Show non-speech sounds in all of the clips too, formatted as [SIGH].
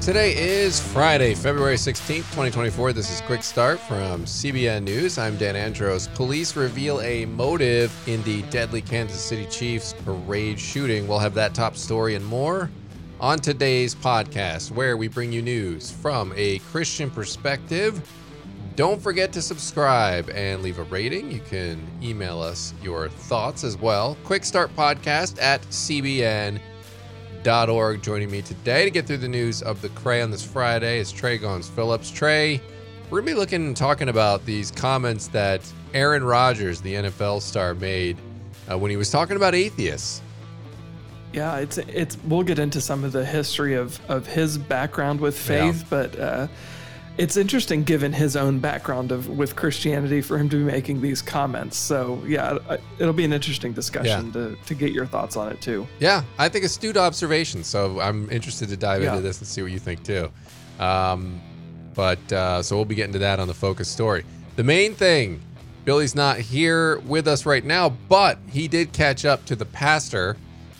Today is Friday, February 16th, 2024. This is Quick Start from CBN News. I'm Dan Andros. Police reveal a motive in the deadly Kansas City Chiefs parade shooting. We'll have that top story and more on today's podcast, where we bring you news from a Christian perspective. Don't forget to subscribe and leave a rating. You can email us your thoughts as well. Quick Start Podcast at CBN org. Joining me today to get through the news of the Cray on this Friday is Trey Goins Phillips. Trey, we're going to be looking and talking about these comments that Aaron Rodgers, the NFL star, made uh, when he was talking about atheists. Yeah, it's it's. We'll get into some of the history of of his background with faith, yeah. but uh, it's interesting given his own background of with Christianity for him to be making these comments. So yeah, it'll be an interesting discussion yeah. to, to get your thoughts on it too. Yeah, I think astute observation. So I'm interested to dive yeah. into this and see what you think too. Um, but uh, so we'll be getting to that on the focus story. The main thing, Billy's not here with us right now, but he did catch up to the pastor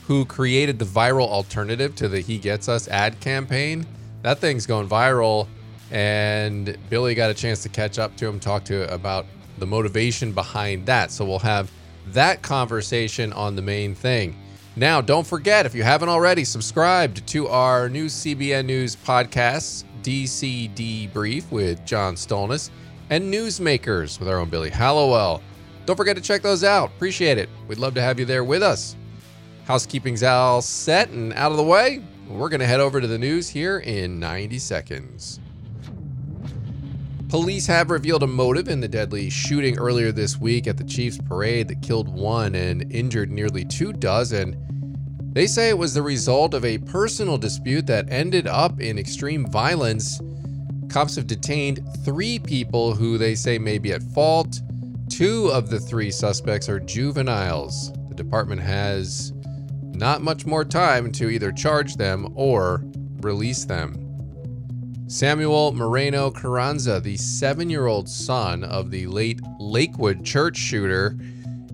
who created the viral alternative to the He Gets Us ad campaign. That thing's going viral and Billy got a chance to catch up to him, talk to about the motivation behind that. So we'll have that conversation on the main thing. Now, don't forget if you haven't already subscribed to our new CBN News podcasts, DC Debrief with John Stolnis, and Newsmakers with our own Billy Hallowell. Don't forget to check those out. Appreciate it. We'd love to have you there with us. Housekeeping's all set and out of the way. We're going to head over to the news here in 90 seconds. Police have revealed a motive in the deadly shooting earlier this week at the Chiefs parade that killed one and injured nearly two dozen. They say it was the result of a personal dispute that ended up in extreme violence. Cops have detained three people who they say may be at fault. Two of the three suspects are juveniles. The department has not much more time to either charge them or release them. Samuel Moreno Carranza, the seven year old son of the late Lakewood church shooter,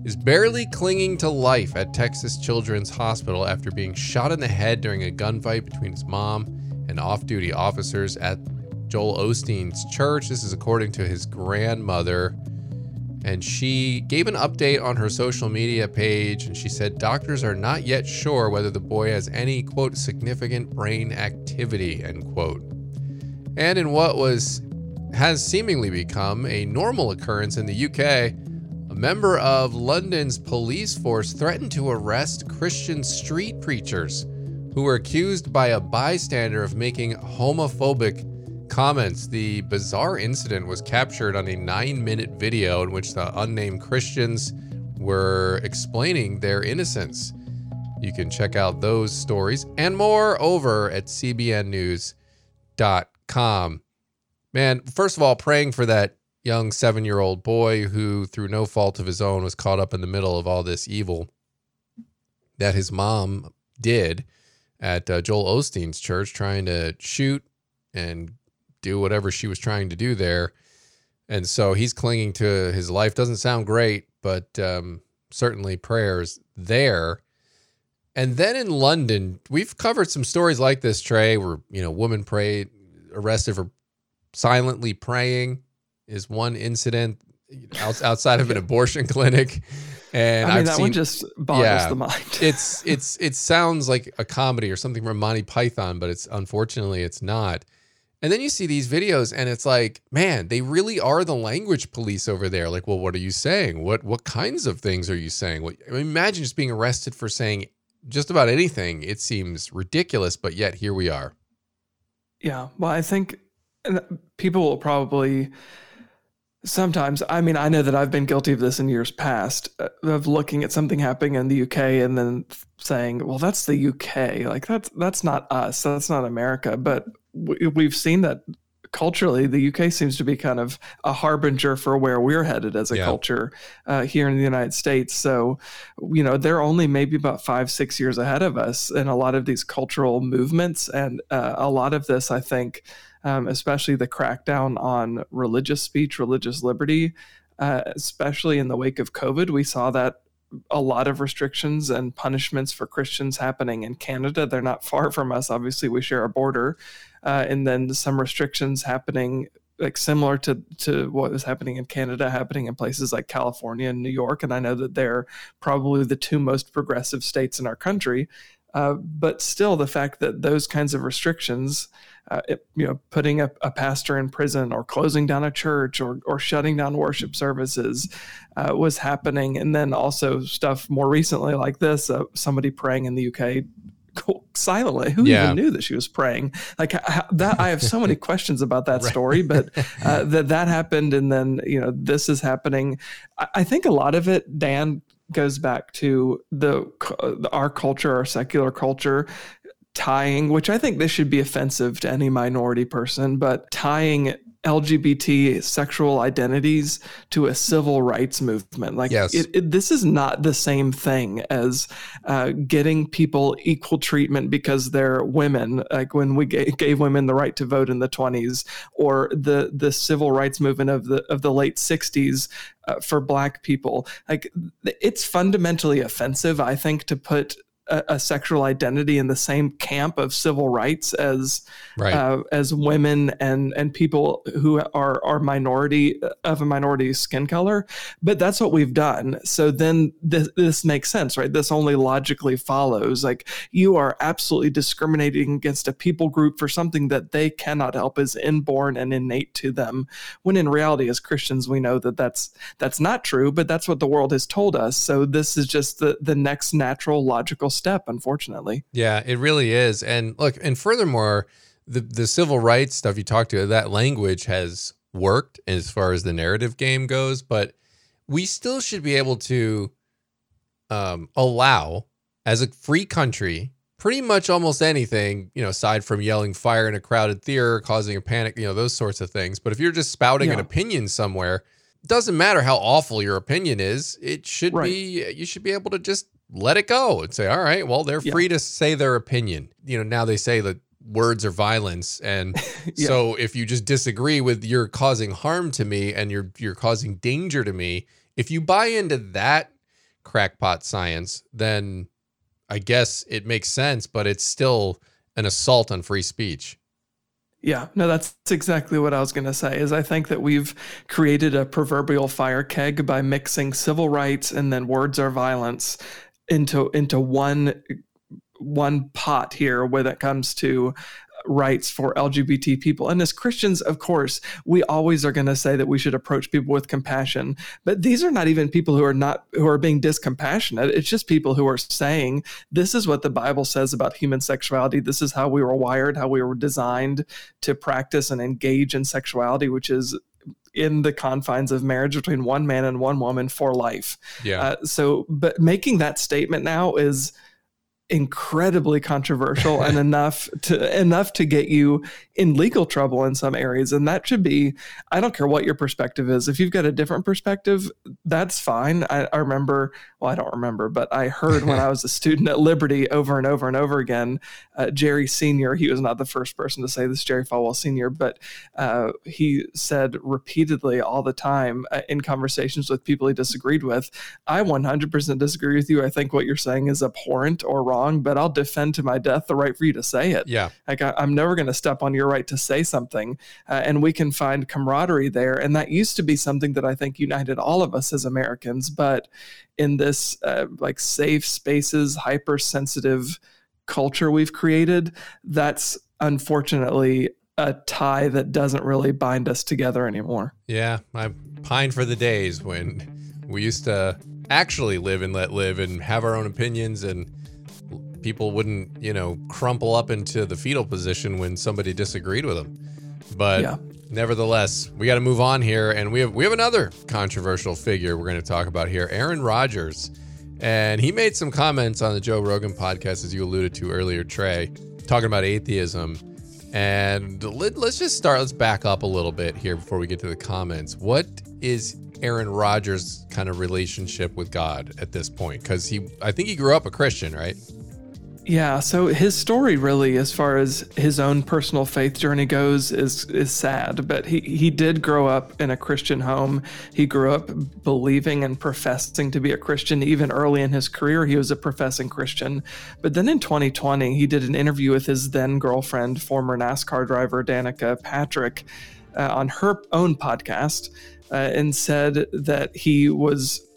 is barely clinging to life at Texas Children's Hospital after being shot in the head during a gunfight between his mom and off duty officers at Joel Osteen's church. This is according to his grandmother. And she gave an update on her social media page and she said doctors are not yet sure whether the boy has any, quote, significant brain activity, end quote and in what was has seemingly become a normal occurrence in the UK, a member of London's police force threatened to arrest Christian street preachers who were accused by a bystander of making homophobic comments. The bizarre incident was captured on a nine minute video in which the unnamed Christians were explaining their innocence. You can check out those stories and more over at cbnnews.com com. Man, first of all, praying for that young seven year old boy who, through no fault of his own, was caught up in the middle of all this evil that his mom did at uh, Joel Osteen's church, trying to shoot and do whatever she was trying to do there. And so he's clinging to his life. Doesn't sound great, but um, certainly prayers there. And then in London, we've covered some stories like this, Trey, where, you know, woman prayed, arrested for silently praying is one incident outside of an abortion clinic. And I mean, I've that seen, one just boggles yeah, the mind. [LAUGHS] it's it's it sounds like a comedy or something from Monty Python, but it's unfortunately it's not. And then you see these videos, and it's like, man, they really are the language police over there. Like, well, what are you saying? What what kinds of things are you saying? What, I mean, imagine just being arrested for saying just about anything. It seems ridiculous, but yet here we are. Yeah. Well, I think people will probably sometimes, I mean, I know that I've been guilty of this in years past uh, of looking at something happening in the UK and then saying, well, that's the UK. Like, that's, that's not us. That's not America. But we've seen that culturally, the UK seems to be kind of a harbinger for where we're headed as a yeah. culture uh, here in the United States. So, you know, they're only maybe about five, six years ahead of us in a lot of these cultural movements. And uh, a lot of this, I think, um, especially the crackdown on religious speech, religious liberty, uh, especially in the wake of COVID, we saw that a lot of restrictions and punishments for Christians happening in Canada. They're not far from us. Obviously, we share a border. Uh, and then some restrictions happening like similar to to what was happening in Canada, happening in places like California and New York. And I know that they're probably the two most progressive states in our country. Uh, but still, the fact that those kinds of restrictions, uh, it, you know, putting a, a, pastor in prison or closing down a church or or shutting down worship services, uh, was happening, and then also stuff more recently like this, uh, somebody praying in the UK silently. Who yeah. even knew that she was praying? Like that, I have so many [LAUGHS] questions about that right. story. But uh, [LAUGHS] that that happened, and then you know this is happening. I, I think a lot of it, Dan, goes back to the our culture, our secular culture, tying, which I think this should be offensive to any minority person, but tying LGBT sexual identities to a civil rights movement. Like, yes. It, it, this is not the same thing as uh, getting people equal treatment because they're women. Like when we g- gave women the right to vote in the 20s, or the the civil rights movement of the of the late 60s uh, for Black people. Like, it's fundamentally offensive, I think, to put a, a, sexual identity in the same camp of civil rights as right. uh, as women and and people who are are minority of a minority skin color. But that's what we've done. So then this, this makes sense, right? This only logically follows. Like you are absolutely discriminating against a people group for something that they cannot help is inborn and innate to them. When in reality, as Christians, we know that that's that's not true. But that's what the world has told us. So this is just the the next natural logical step, unfortunately. Yeah, it really is. And look, and furthermore, the the civil rights stuff you talked to, that language has worked as far as the narrative game goes, but we still should be able to um, allow, as a free country, pretty much almost anything, you know, aside from yelling fire in a crowded theater, causing a panic, you know, those sorts of things. But if you're just spouting yeah. an opinion somewhere, doesn't matter how awful your opinion is, it should right. be you should be able to just let it go and say, all right, well, they're yeah. free to say their opinion. You know, now they say that words are violence. And [LAUGHS] yeah. so if you just disagree with you're causing harm to me and you're you're causing danger to me, if you buy into that crackpot science, then I guess it makes sense, but it's still an assault on free speech. Yeah, no, that's exactly what I was going to say. Is I think that we've created a proverbial fire keg by mixing civil rights and then words are violence into into one one pot here when it comes to rights for LGBT people. And as Christians, of course, we always are going to say that we should approach people with compassion. But these are not even people who are not who are being discompassionate. It's just people who are saying this is what the Bible says about human sexuality. This is how we were wired, how we were designed to practice and engage in sexuality, which is in the confines of marriage between one man and one woman for life. Yeah. Uh, so, but making that statement now is incredibly controversial and [LAUGHS] enough to enough to get you in legal trouble in some areas. And that should be i don't care what your perspective is. If you've got a different perspective that's fine. I, I remember well i don't remember but i heard when i [LAUGHS] was a student at liberty over and over and over again uh, jerry senior he was not the first person to say this jerry falwell senior but uh, he said repeatedly all the time uh, in conversations with people he disagreed with i 100% disagree with you. I think what you're saying is abhorrent or wrong wrong, but I'll defend to my death the right for you to say it. Yeah. Like I, am never going to step on your right to say something. Uh, and we can find camaraderie there. And that used to be something that I think united all of us as Americans. But in this uh, like safe spaces, hypersensitive culture we've created, that's unfortunately a tie that doesn't really bind us together anymore. Yeah. I pine for the days when we used to actually live and let live and have our own opinions and people wouldn't, you know, crumple up into the fetal position when somebody disagreed with them. But yeah. nevertheless, we got to move on here, and we have we have another controversial figure we're going to talk about here, Aaron Rodgers, and he made some comments on the Joe Rogan podcast, as you alluded to earlier, Trey, talking about atheism. And let, let's just start. Let's back up a little bit here before we get to the comments. What is Aaron Rodgers' kind of relationship with God at this point? Because he, I think he grew up a Christian, right? Yeah, so his story really, as far as his own personal faith journey goes, is is sad. But he he did grow up in a Christian home. He grew up believing and professing to be a Christian. Even early in his career, he was a professing Christian. But then in 2020, he did an interview with his then girlfriend, former NASCAR driver Danica Patrick, uh, on her own podcast, uh, and said that he was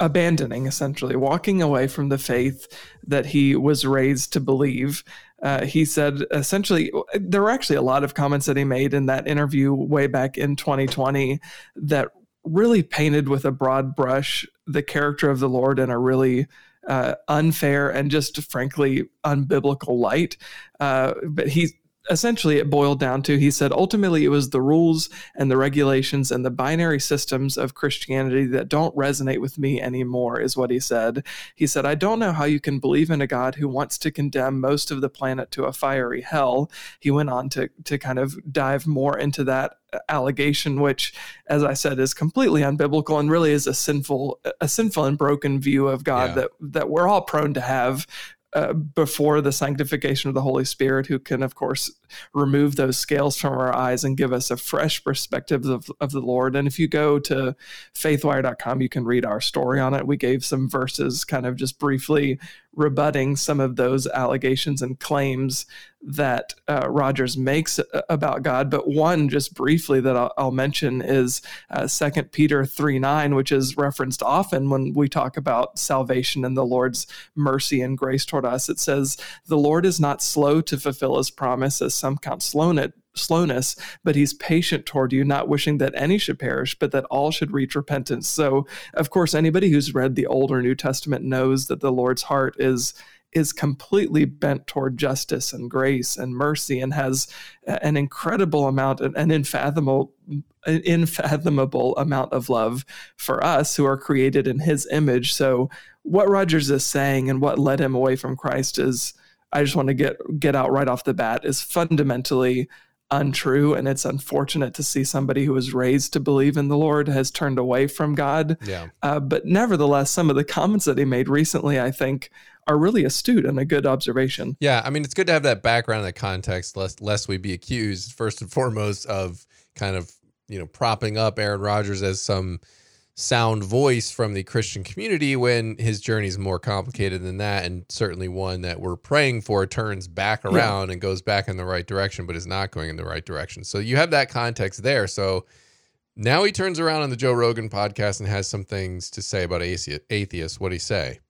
abandoning, essentially, walking away from the faith that he was raised to believe. Uh, he said essentially, there were actually a lot of comments that he made in that interview way back in 2020 that really painted with a broad brush the character of the Lord in a really uh, unfair and just frankly unbiblical light. Uh, but he essentially it boiled down to he said ultimately it was the rules and the regulations and the binary systems of Christianity that don't resonate with me anymore is what he said. He said I don't know how you can believe in a god who wants to condemn most of the planet to a fiery hell. He went on to to kind of dive more into that allegation which as I said is completely unbiblical and really is a sinful a sinful and broken view of God yeah. that that we're all prone to have uh, before the sanctification of the Holy Spirit, who can, of course, remove those scales from our eyes and give us a fresh perspective of, of the Lord. And if you go to faithwire.com, you can read our story on it. We gave some verses kind of just briefly rebutting some of those allegations and claims that uh, Rodgers makes about God. But one, just briefly, that I'll, I'll mention is uh, Second uh, Peter three nine, which is referenced often when we talk about salvation and the Lord's mercy and grace toward us. It says, "The Lord is not slow to fulfill His promise, as some count slowness." but he's patient toward you, not wishing that any should perish, but that all should reach repentance. So, of course, anybody who's read the Old or New Testament knows that the Lord's heart is is completely bent toward justice and grace and mercy and has an incredible amount an unfathomable an unfathomable amount of love for us who are created in his image so what rodgers is saying and what led him away from christ is i just want to get get out right off the bat is fundamentally untrue and it's unfortunate to see somebody who was raised to believe in the lord has turned away from god. Yeah. Uh, but nevertheless some of the comments that he made recently i think are really astute and a good observation. Yeah i mean it's good to have that background and context lest lest we be accused first and foremost of kind of you know propping up aaron rodgers as some sound voice from the Christian community when his journey is more complicated than that, and certainly one that we're praying for turns back around yeah. and goes back in the right direction, but is not going in the right direction. So you have that context there. So now he turns around on the Joe Rogan podcast and has some things to say about atheists. What do he say?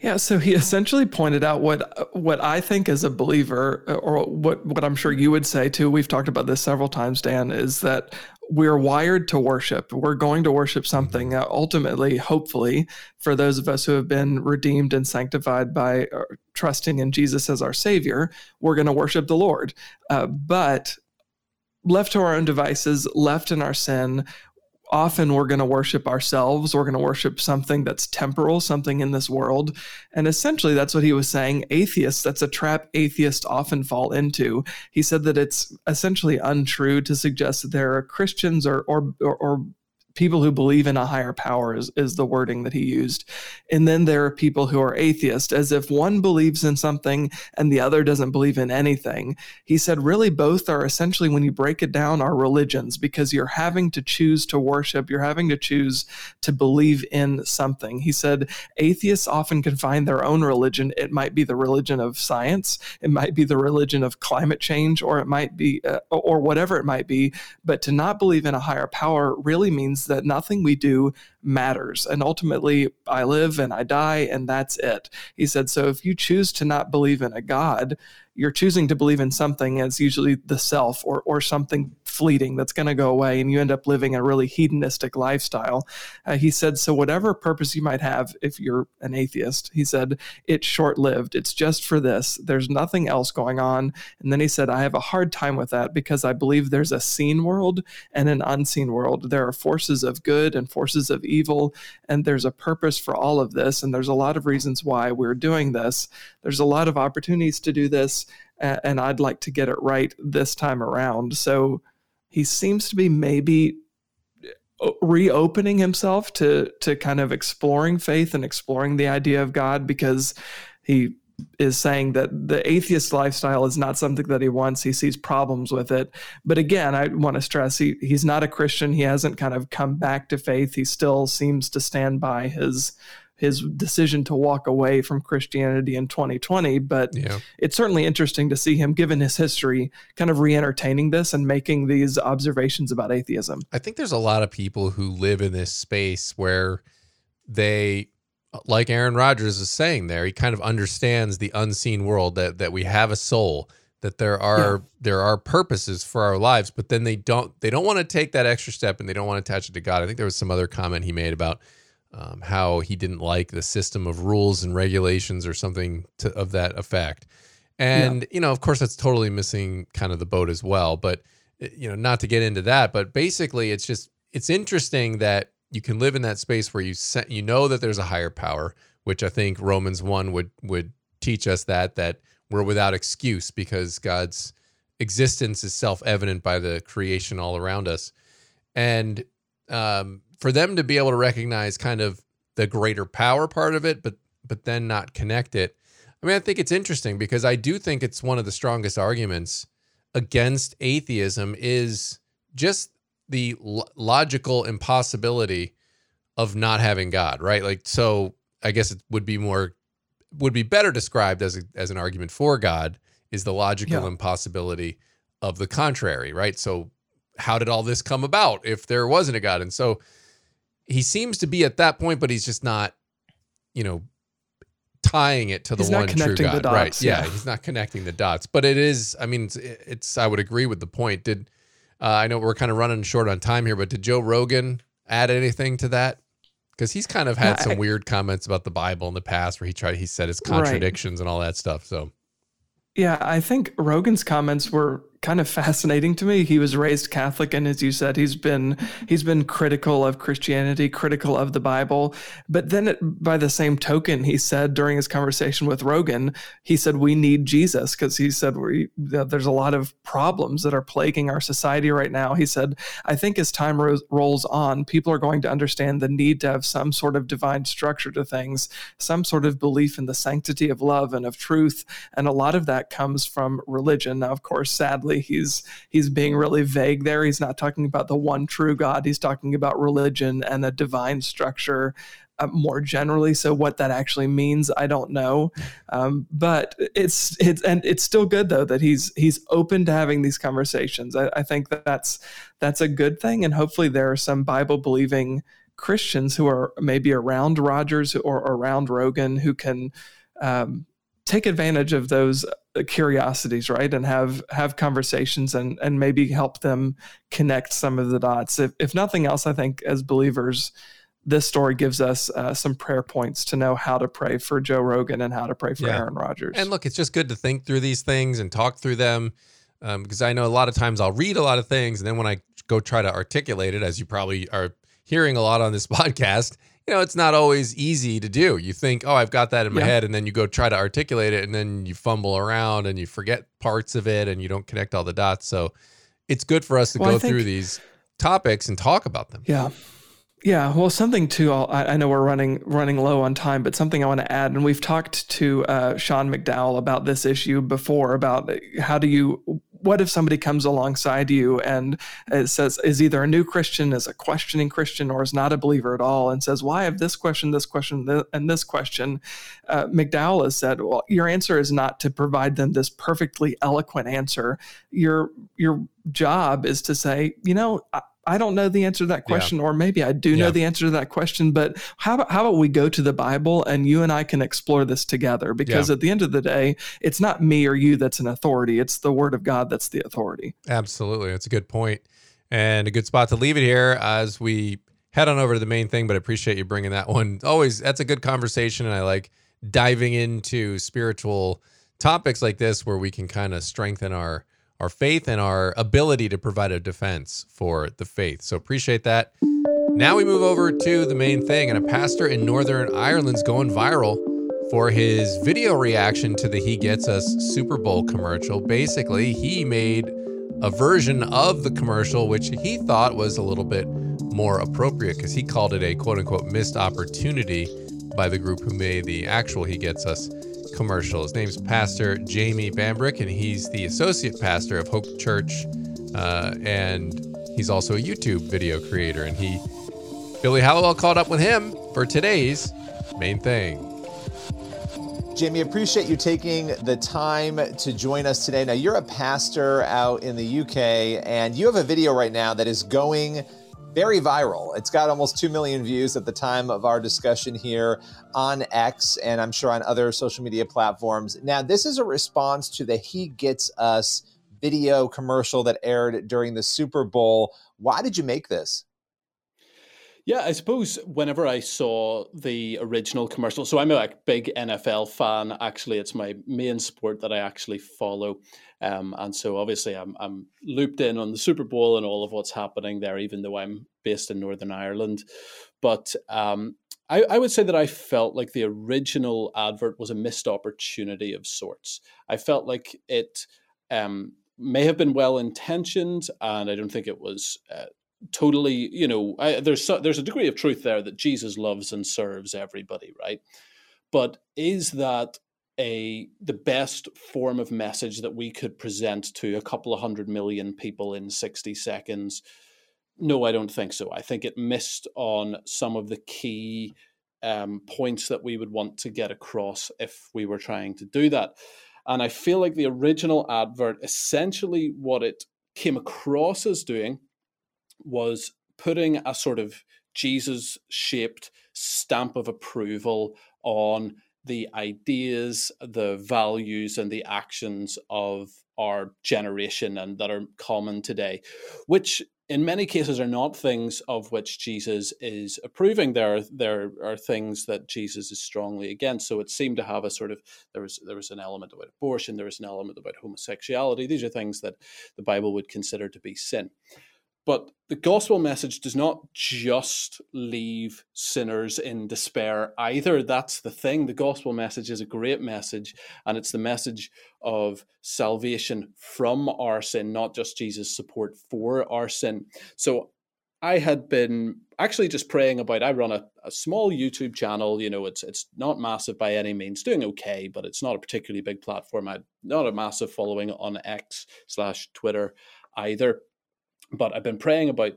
Yeah, so he essentially pointed out what what I think as a believer, or what what I'm sure you would say too. We've talked about this several times, Dan. Is that we're wired to worship. We're going to worship something. Uh, ultimately, hopefully, for those of us who have been redeemed and sanctified by uh, trusting in Jesus as our Savior, we're going to worship the Lord. Uh, but left to our own devices, left in our sin, often we're going to worship ourselves. We're going to worship something that's temporal, something in this world. And essentially, that's what he was saying. Atheists, that's a trap atheists often fall into. He said that it's essentially untrue to suggest that there are Christians or, or, or, or people who believe in a higher power is, is the wording that he used. And then there are people who are atheist, as if one believes in something and the other doesn't believe in anything. He said, really, both are essentially, when you break it down, are religions because you're having to choose to worship, you're having to choose to believe in something. He said, atheists often can find their own religion. It might be the religion of science, it might be the religion of climate change, or it might be, uh, or whatever it might be. But to not believe in a higher power really means that nothing we do matters. And ultimately, I live and I die, and that's it. He said, So if you choose to not believe in a God, you're choosing to believe in something as usually the self or, or something fleeting that's going to go away and you end up living a really hedonistic lifestyle. Uh, he said, So, whatever purpose you might have if you're an atheist, he said, it's short lived. It's just for this. There's nothing else going on. And then he said, I have a hard time with that because I believe there's a seen world and an unseen world. There are forces of good and forces of evil, and there's a purpose for all of this. And there's a lot of reasons why we're doing this. There's a lot of opportunities to do this and I'd like to get it right this time around. So he seems to be maybe uh, reopening himself to to kind of exploring faith and exploring the idea of God because he is saying that the atheist lifestyle is not something that he wants. He sees problems with it. But again, I want to stress he, he's not a Christian. He hasn't kind of come back to faith. He still seems to stand by his his decision to walk away from Christianity in 2020. But yeah. it's certainly interesting to see him, given his history, kind of re entertaining this and making these observations about atheism. I think there's a lot of people who live in this space where they like Aaron Rodgers is saying there, he kind of understands the unseen world that that we have a soul, that there are yeah. there are purposes for our lives, but then they don't they don't want to take that extra step and they don't want to attach it to God. I think there was some other comment he made about um, how he didn't like the system of rules and regulations or something to, of that effect. And yeah. you know, of course, that's totally missing kind of the boat as well. But you know, not to get into that, but basically, it's just it's interesting that you can live in that space where you set, you know that there's a higher power, which I think Romans one would would teach us that that we're without excuse because God's existence is self evident by the creation all around us, and um, for them to be able to recognize kind of the greater power part of it, but but then not connect it. I mean, I think it's interesting because I do think it's one of the strongest arguments against atheism is just the logical impossibility of not having God, right? Like, so I guess it would be more, would be better described as a, as an argument for God is the logical yeah. impossibility of the contrary, right? So, how did all this come about if there wasn't a God? And so, he seems to be at that point, but he's just not, you know, tying it to the he's one true God, dots, right? Yeah, yeah, he's not connecting the dots. But it is, I mean, it's, it's I would agree with the point. Did uh, I know we're kind of running short on time here, but did Joe Rogan add anything to that? Because he's kind of had yeah, some I, weird comments about the Bible in the past, where he tried he said his contradictions right. and all that stuff. So, yeah, I think Rogan's comments were kind of fascinating to me. He was raised Catholic, and as you said, he's been he's been critical of Christianity, critical of the Bible. But then, it, by the same token, he said during his conversation with Rogan, he said we need Jesus because he said we, there's a lot of problems that are plaguing our society right now. He said, I think as time ro- rolls on, people are going to understand the need to have some sort of divine structure to things, some sort of belief in the sanctity of love and of truth, and a lot of that comes from religion. Now, of course, sadly he's he's being really vague there. He's not talking about the one true God. He's talking about religion and a divine structure uh, more generally. So what that actually means, I don't know. Um, but it's it's and it's still good though that he's he's open to having these conversations. I, I think that that's that's a good thing, and hopefully there are some Bible believing Christians who are maybe around Rodgers or around Rogan who can. Um, take advantage of those uh, curiosities right and have have conversations and and maybe help them connect some of the dots if, if nothing else i think as believers this story gives us uh, some prayer points to know how to pray for joe rogan and how to pray for yeah. aaron rodgers and look it's just good to think through these things and talk through them um, because i know a lot of times i'll read a lot of things and then when i go try to articulate it as you probably are hearing a lot on this [LAUGHS] podcast you know, it's not always easy to do. You think, oh, I've got that in my yeah. head, and then you go try to articulate it, and then you fumble around and you forget parts of it, and you don't connect all the dots. So it's good for us to well, go think, through these topics and talk about them. Yeah. Yeah, well, something too. I, I know we're running running low on time, but something I want to add, and we've talked to uh, Sean McDowell about this issue before. About how do you what if somebody comes alongside you and says is either a new Christian, is a questioning Christian, or is not a believer at all, and says, "Why have this question, this question, and this question?" Uh, McDowell has said, "Well, your answer is not to provide them this perfectly eloquent answer. Your your job is to say, you know." I, I don't know the answer to that question, yeah. or maybe I do yeah. know the answer to that question. But how about, how about we go to the Bible and you and I can explore this together? Because yeah. at the end of the day, it's not me or you that's an authority; it's the Word of God that's the authority. Absolutely, that's a good point and a good spot to leave it here as we head on over to the main thing. But I appreciate you bringing that one. Always, that's a good conversation, and I like diving into spiritual topics like this where we can kind of strengthen our our faith and our ability to provide a defense for the faith. So appreciate that. Now we move over to the main thing, and a pastor in Northern Ireland's going viral for his video reaction to the He Gets Us Super Bowl commercial. Basically, he made a version of the commercial which he thought was a little bit more appropriate because he called it a quote unquote missed opportunity by the group who made the actual He Gets Us commercial. His name's Pastor Jamie Bambrick, and he's the associate pastor of Hope Church, uh, and he's also a YouTube video creator. And he, Billy Hallowell, caught up with him for today's main thing. Jamie, appreciate you taking the time to join us today. Now, you're a pastor out in the UK, and you have a video right now that is going very viral. It's got almost 2 million views at the time of our discussion here on X, and I'm sure on other social media platforms. Now, this is a response to the He Gets Us video commercial that aired during the Super Bowl. Why did you make this? Yeah, I suppose whenever I saw the original commercial, so I'm a like, big NFL fan. Actually, it's my main sport that I actually follow, um, and so obviously I'm I'm looped in on the Super Bowl and all of what's happening there, even though I'm based in Northern Ireland. But um, I, I would say that I felt like the original advert was a missed opportunity of sorts. I felt like it um, may have been well intentioned, and I don't think it was uh, totally you know I, there's there's a degree of truth there that jesus loves and serves everybody right? But is that a the best form of message that we could present to a couple of hundred million people in 60 seconds? No i don't think so. I think it missed on some of the key um, points that we would want to get across if we were trying to do that. And i feel like the original advert essentially what it came across as doing was putting a sort of Jesus shaped stamp of approval on the ideas, the values, and the actions of our generation and that are common today, which in many cases are not things of which Jesus is approving. There, there are things that Jesus is strongly against. So it seemed to have a sort of there was there was an element about abortion, there was an element about homosexuality. These are things that the Bible would consider to be sin. But the gospel message does not just leave sinners in despair either. That's the thing. The gospel message is a great message, and it's the message of salvation from our sin, not just Jesus' support for our sin. So I had been actually just praying about. I run a, a small YouTube channel. You know, it's it's not massive by any means, doing okay, but it's not a particularly big platform. I not a massive following on X slash Twitter either but I've been praying about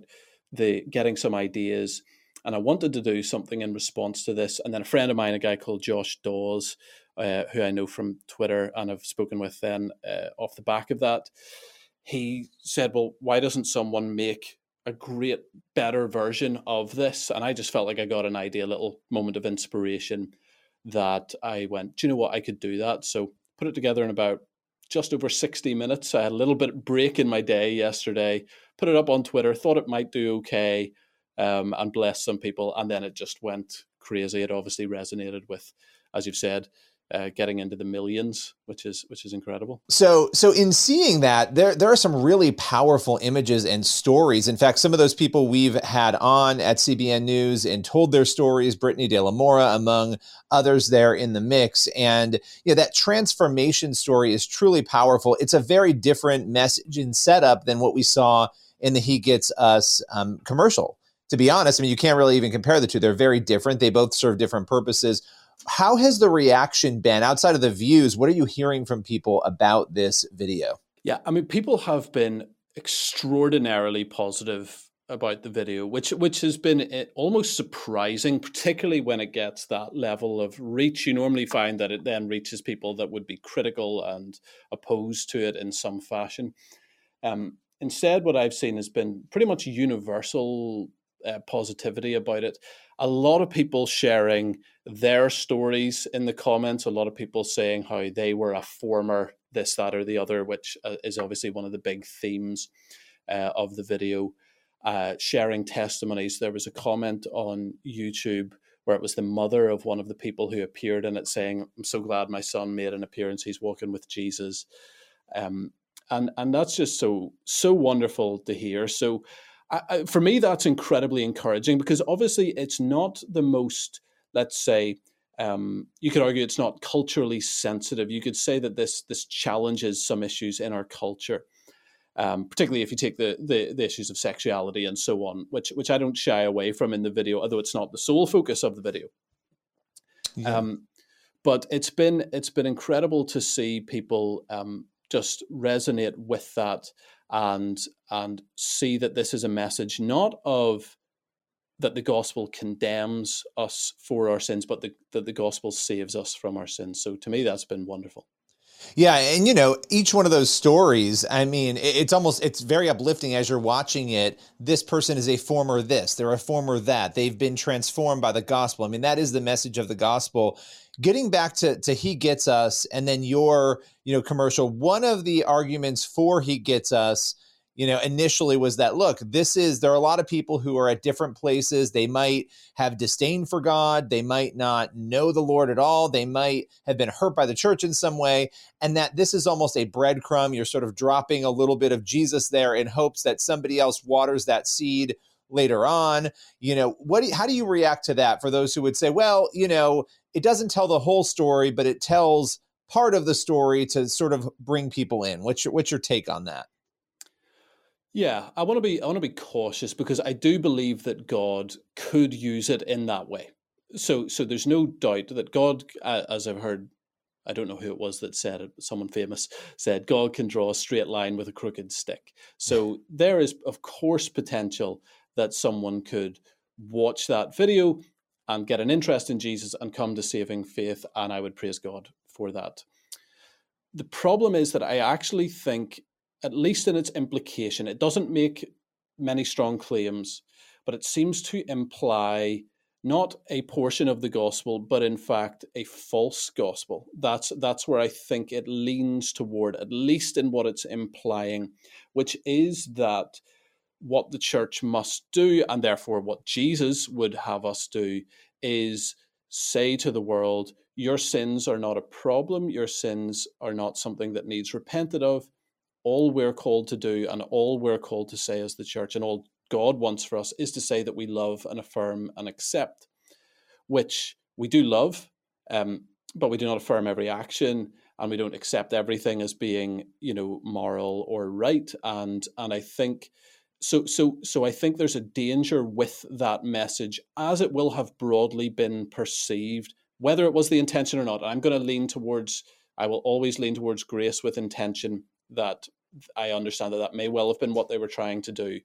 the getting some ideas, and I wanted to do something in response to this. And then a friend of mine, a guy called Josh Dawes, uh, who I know from Twitter and I've spoken with then uh, off the back of that, he said, "Well, why doesn't someone make a great, better version of this?" And I just felt like I got an idea, a little moment of inspiration that I went, "Do you know what? I could do that." So put it together in about just over 60 minutes. I had a little bit break in my day yesterday, put it up on Twitter, thought it might do okay, um, and bless some people. And then it just went crazy. It obviously resonated with, as you've said, uh, getting into the millions, which is which is incredible. So, so in seeing that, there there are some really powerful images and stories. In fact, some of those people we've had on at CBN News and told their stories, Brittany De La Mora, among others, there in the mix. And you know that transformation story is truly powerful. It's a very different message and setup than what we saw in the He Gets Us um, commercial. To be honest, I mean, you can't really even compare the two. They're very different. They both serve different purposes how has the reaction been outside of the views? What are you hearing from people about this video? Yeah, I mean, people have been extraordinarily positive about the video, which which has been eh, almost surprising, particularly when it gets that level of reach. You normally find that it then reaches people that would be critical and opposed to it in some fashion. Um, instead, what I've seen has been pretty much universal uh, positivity about it. A lot of people sharing their stories in the comments. A lot of people saying how they were a former this, that, or the other, which uh, is obviously one of the big themes uh, of the video. Uh, sharing testimonies. There was a comment on YouTube where it was the mother of one of the people who appeared in it saying, "I'm so glad my son made an appearance. He's walking with Jesus," um, and and that's just so so wonderful to hear. So I, for me, that's incredibly encouraging because obviously it's not the most, let's say, um, you could argue it's not culturally sensitive. You could say that this this challenges some issues in our culture, um, particularly if you take the, the, the issues of sexuality and so on, which which I don't shy away from in the video, although it's not the sole focus of the video. Yeah. Um, but it's been it's been incredible to see people um, just resonate with that and and see that this is a message not of that the gospel condemns us for our sins, but the, that the gospel saves us from our sins. So to me, that's been wonderful. Yeah, and you know, each one of those stories, I mean, it's almost it's very uplifting as you're watching it. This person is a former this, they're a former that. They've been transformed by the gospel. I mean, that is the message of the gospel. Getting back to to he gets us and then your, you know, commercial, one of the arguments for he gets us you know, initially was that look, this is there are a lot of people who are at different places. They might have disdain for God, they might not know the Lord at all, they might have been hurt by the church in some way, and that this is almost a breadcrumb. You're sort of dropping a little bit of Jesus there in hopes that somebody else waters that seed later on. You know, what how do you react to that for those who would say, well, you know, it doesn't tell the whole story, but it tells part of the story to sort of bring people in. What's your what's your take on that? Yeah, I want to be I want to be cautious because I do believe that God could use it in that way. So so there's no doubt that God, as I've heard, I don't know who it was that said it, someone famous said God can draw a straight line with a crooked stick. So [LAUGHS] there is of course potential that someone could watch that video and get an interest in Jesus and come to saving faith, and I would praise God for that. The problem is that I actually think at least in its implication, it doesn't make many strong claims, but it seems to imply not a portion of the gospel, but in fact a false gospel. That's that's where I think it leans toward, at least in what it's implying, which is that what the church must do, and therefore what Jesus would have us do, is say to the world, Your sins are not a problem, your sins are not something that needs repented of all we're called to do and all we're called to say as the church and all God wants for us is to say that we love and affirm and accept, which we do love, um, but we do not affirm every action and we don't accept everything as being, you know, moral or right. And and I think so so so I think there's a danger with that message as it will have broadly been perceived, whether it was the intention or not. I'm going to lean towards I will always lean towards grace with intention that I understand that that may well have been what they were trying to do.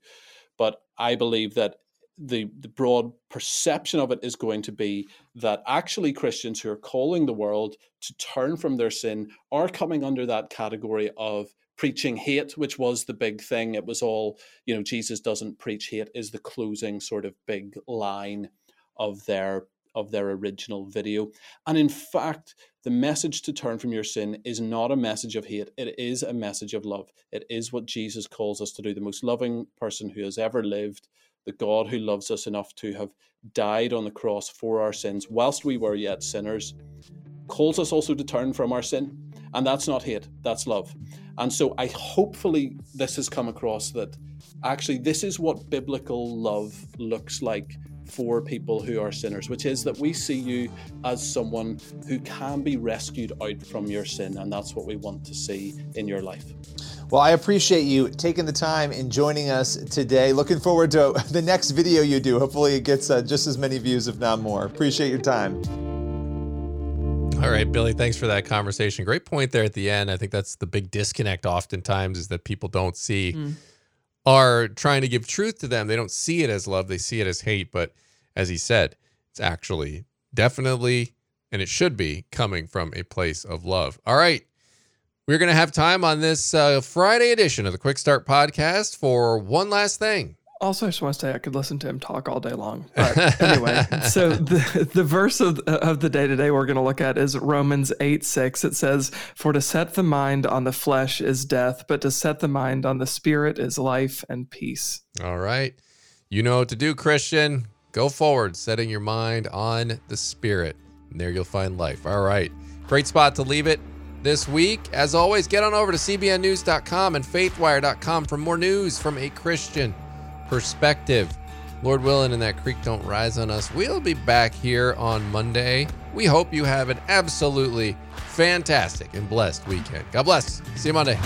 But I believe that the, the broad perception of it is going to be that actually Christians who are calling the world to turn from their sin are coming under that category of preaching hate, which was the big thing. It was all, you know, Jesus doesn't preach hate, is the closing sort of big line of their of their original video. And in fact, the message to turn from your sin is not a message of hate, it is a message of love. It is what Jesus calls us to do. The most loving person who has ever lived, the God who loves us enough to have died on the cross for our sins whilst we were yet sinners, calls us also to turn from our sin. And that's not hate, that's love. And so I hopefully this has come across that actually this is what biblical love looks like for people who are sinners, which is that we see you as someone who can be rescued out from your sin. And that's what we want to see in your life. Well, I appreciate you taking the time and joining us today. Looking forward to [LAUGHS] the next video you do. Hopefully, it gets uh, just as many views, if not more. Appreciate your time. All right, Billy, thanks for that conversation. Great point there at the end. I think that's the big disconnect oftentimes is that people don't see. Mm are trying to give truth to them. They don't see it as love, they see it as hate. But as he said, it's actually definitely, and it should be, coming from a place of love. All right. We're going to have time on this uh, Friday edition of the Quick Start podcast for one last thing. Also, I just want to say I could listen to him talk all day long. But anyway, so the, the verse of, of the day today we're going to look at is Romans 8 6. It says, For to set the mind on the flesh is death, but to set the mind on the spirit is life and peace. All right. You know what to do, Christian. Go forward, setting your mind on the spirit. And there you'll find life. All right. Great spot to leave it this week. As always, get on over to cbnnews.com and faithwire.com for more news from a Christian perspective. Lord willing, and that creek don't rise on us. We'll be back here on Monday. We hope you have an absolutely fantastic and blessed weekend. God bless. See you Monday.